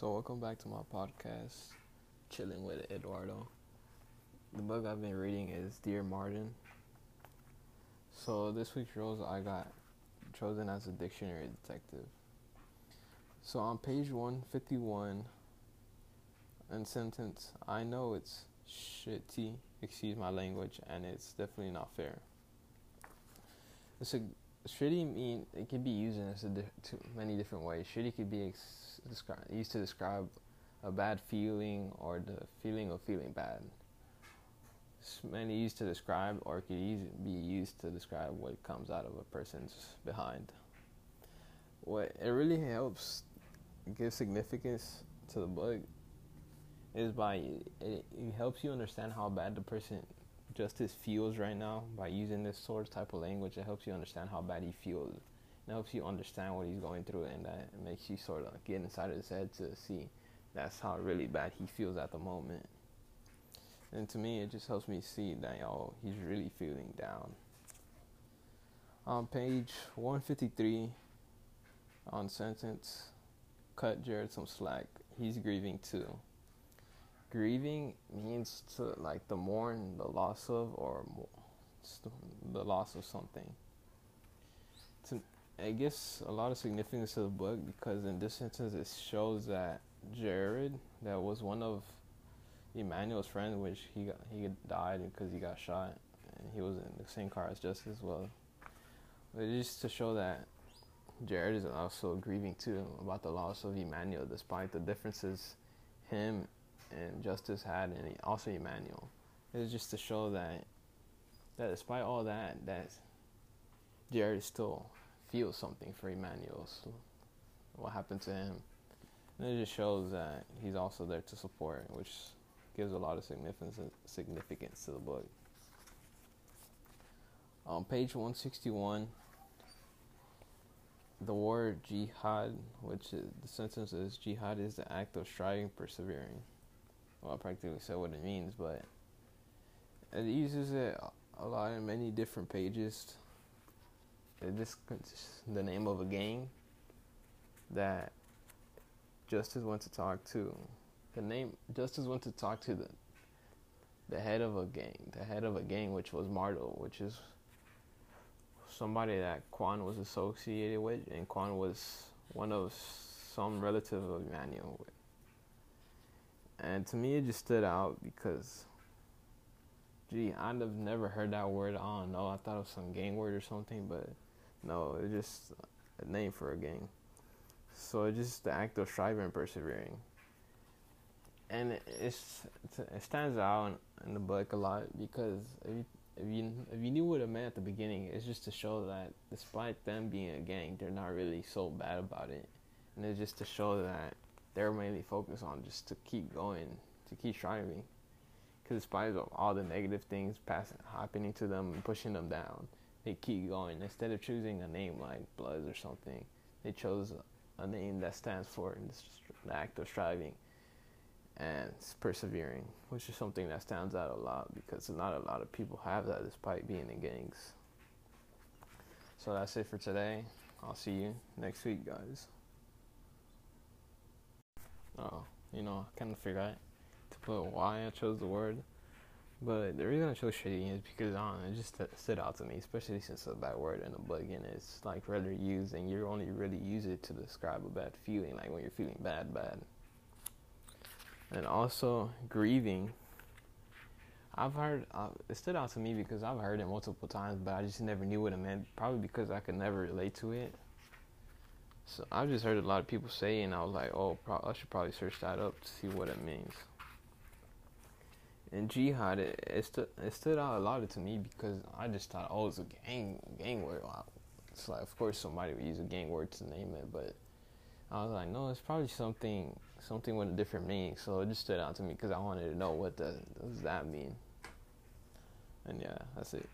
So, welcome back to my podcast, Chilling with Eduardo. The book I've been reading is Dear Martin. So, this week's rules I got chosen as a dictionary detective. So, on page 151, in sentence, I know it's shitty, excuse my language, and it's definitely not fair. It's a shitty mean it can be used in a, many different ways. Shitty could be ex- descri- used to describe a bad feeling or the feeling of feeling bad. It's many used to describe or it could be used to describe what comes out of a person's behind. What it really helps give significance to the book is by it, it helps you understand how bad the person Justyce feels right now by using this sort of type of language. It helps you understand how bad he feels. It helps you understand what he's going through, and that makes you sort of get inside of his head to see that's how really bad he feels at the moment. And to me, it just helps me see that oh, he's really feeling down. On page 153, on sentence, cut Jared some slack. He's grieving too grieving means to like the mourn the loss of or the loss of something. To, it gives a lot of significance to the book because in this instance it shows that Jared, that was one of Emmanuel's friends, which he got he died because he got shot, and he was in the same car as Justyce as well. But just to show that Jared is also grieving too about the loss of Emmanuel, despite the differences him and Justyce had, and also Emmanuel. It was just to show that that despite all that, that Jared still feels something for Emmanuel. So what happened to him? And it just shows that he's also there to support, which gives a lot of significance significance to the book. On page 161, the word jihad, which is, the sentence is jihad is the act of striving, persevering well, I practically said what it means, but it uses it a lot in many different pages. It just the name of a gang that Justyce went to talk to. The name Justyce went to talk to the the head of a gang, the head of a gang, which was Mardo, which is somebody that Quan was associated with, and Quan was one of some relative of Emmanuel. And to me, it just stood out because, gee, I'd have never heard that word. I don't know. I thought it was some gang word or something, but no, it's just a name for a gang. So it's just the act of striving and persevering. And it's it stands out in, the book a lot because if you, if you if you knew what it meant at the beginning, it's just to show that despite them being a gang, they're not really so bad about it, and it's just to show that they're mainly focused on just to keep going, to keep striving. Because despite all the negative things passing, happening to them and pushing them down, they keep going. Instead of choosing a name like Bloods or something, they chose a name that stands for the act of striving and persevering, which is something that stands out a lot because not a lot of people have that despite being in gangs. So that's it for today. I'll see you next week, guys you know, I kind of forgot to put why I chose the word. But the reason I chose shitty is because I know, it just stood out to me, especially since a bad word in the book and it's like rather used and you only really use it to describe a bad feeling, like when you're feeling bad, bad. And also grieving. I've heard uh, it stood out to me because I've heard it multiple times, but I just never knew what it meant. Probably because I could never relate to it. So I've just heard a lot of people say, and I was like, oh, pro- I should probably search that up to see what it means. And jihad, it, it, stood it stood out a lot to me because I just thought, oh, it's a gang gang word. It's like, of course, somebody would use a gang word to name it, but I was like, no, it's probably something something with a different meaning. So it just stood out to me because I wanted to know what the, does that mean. And yeah, that's it.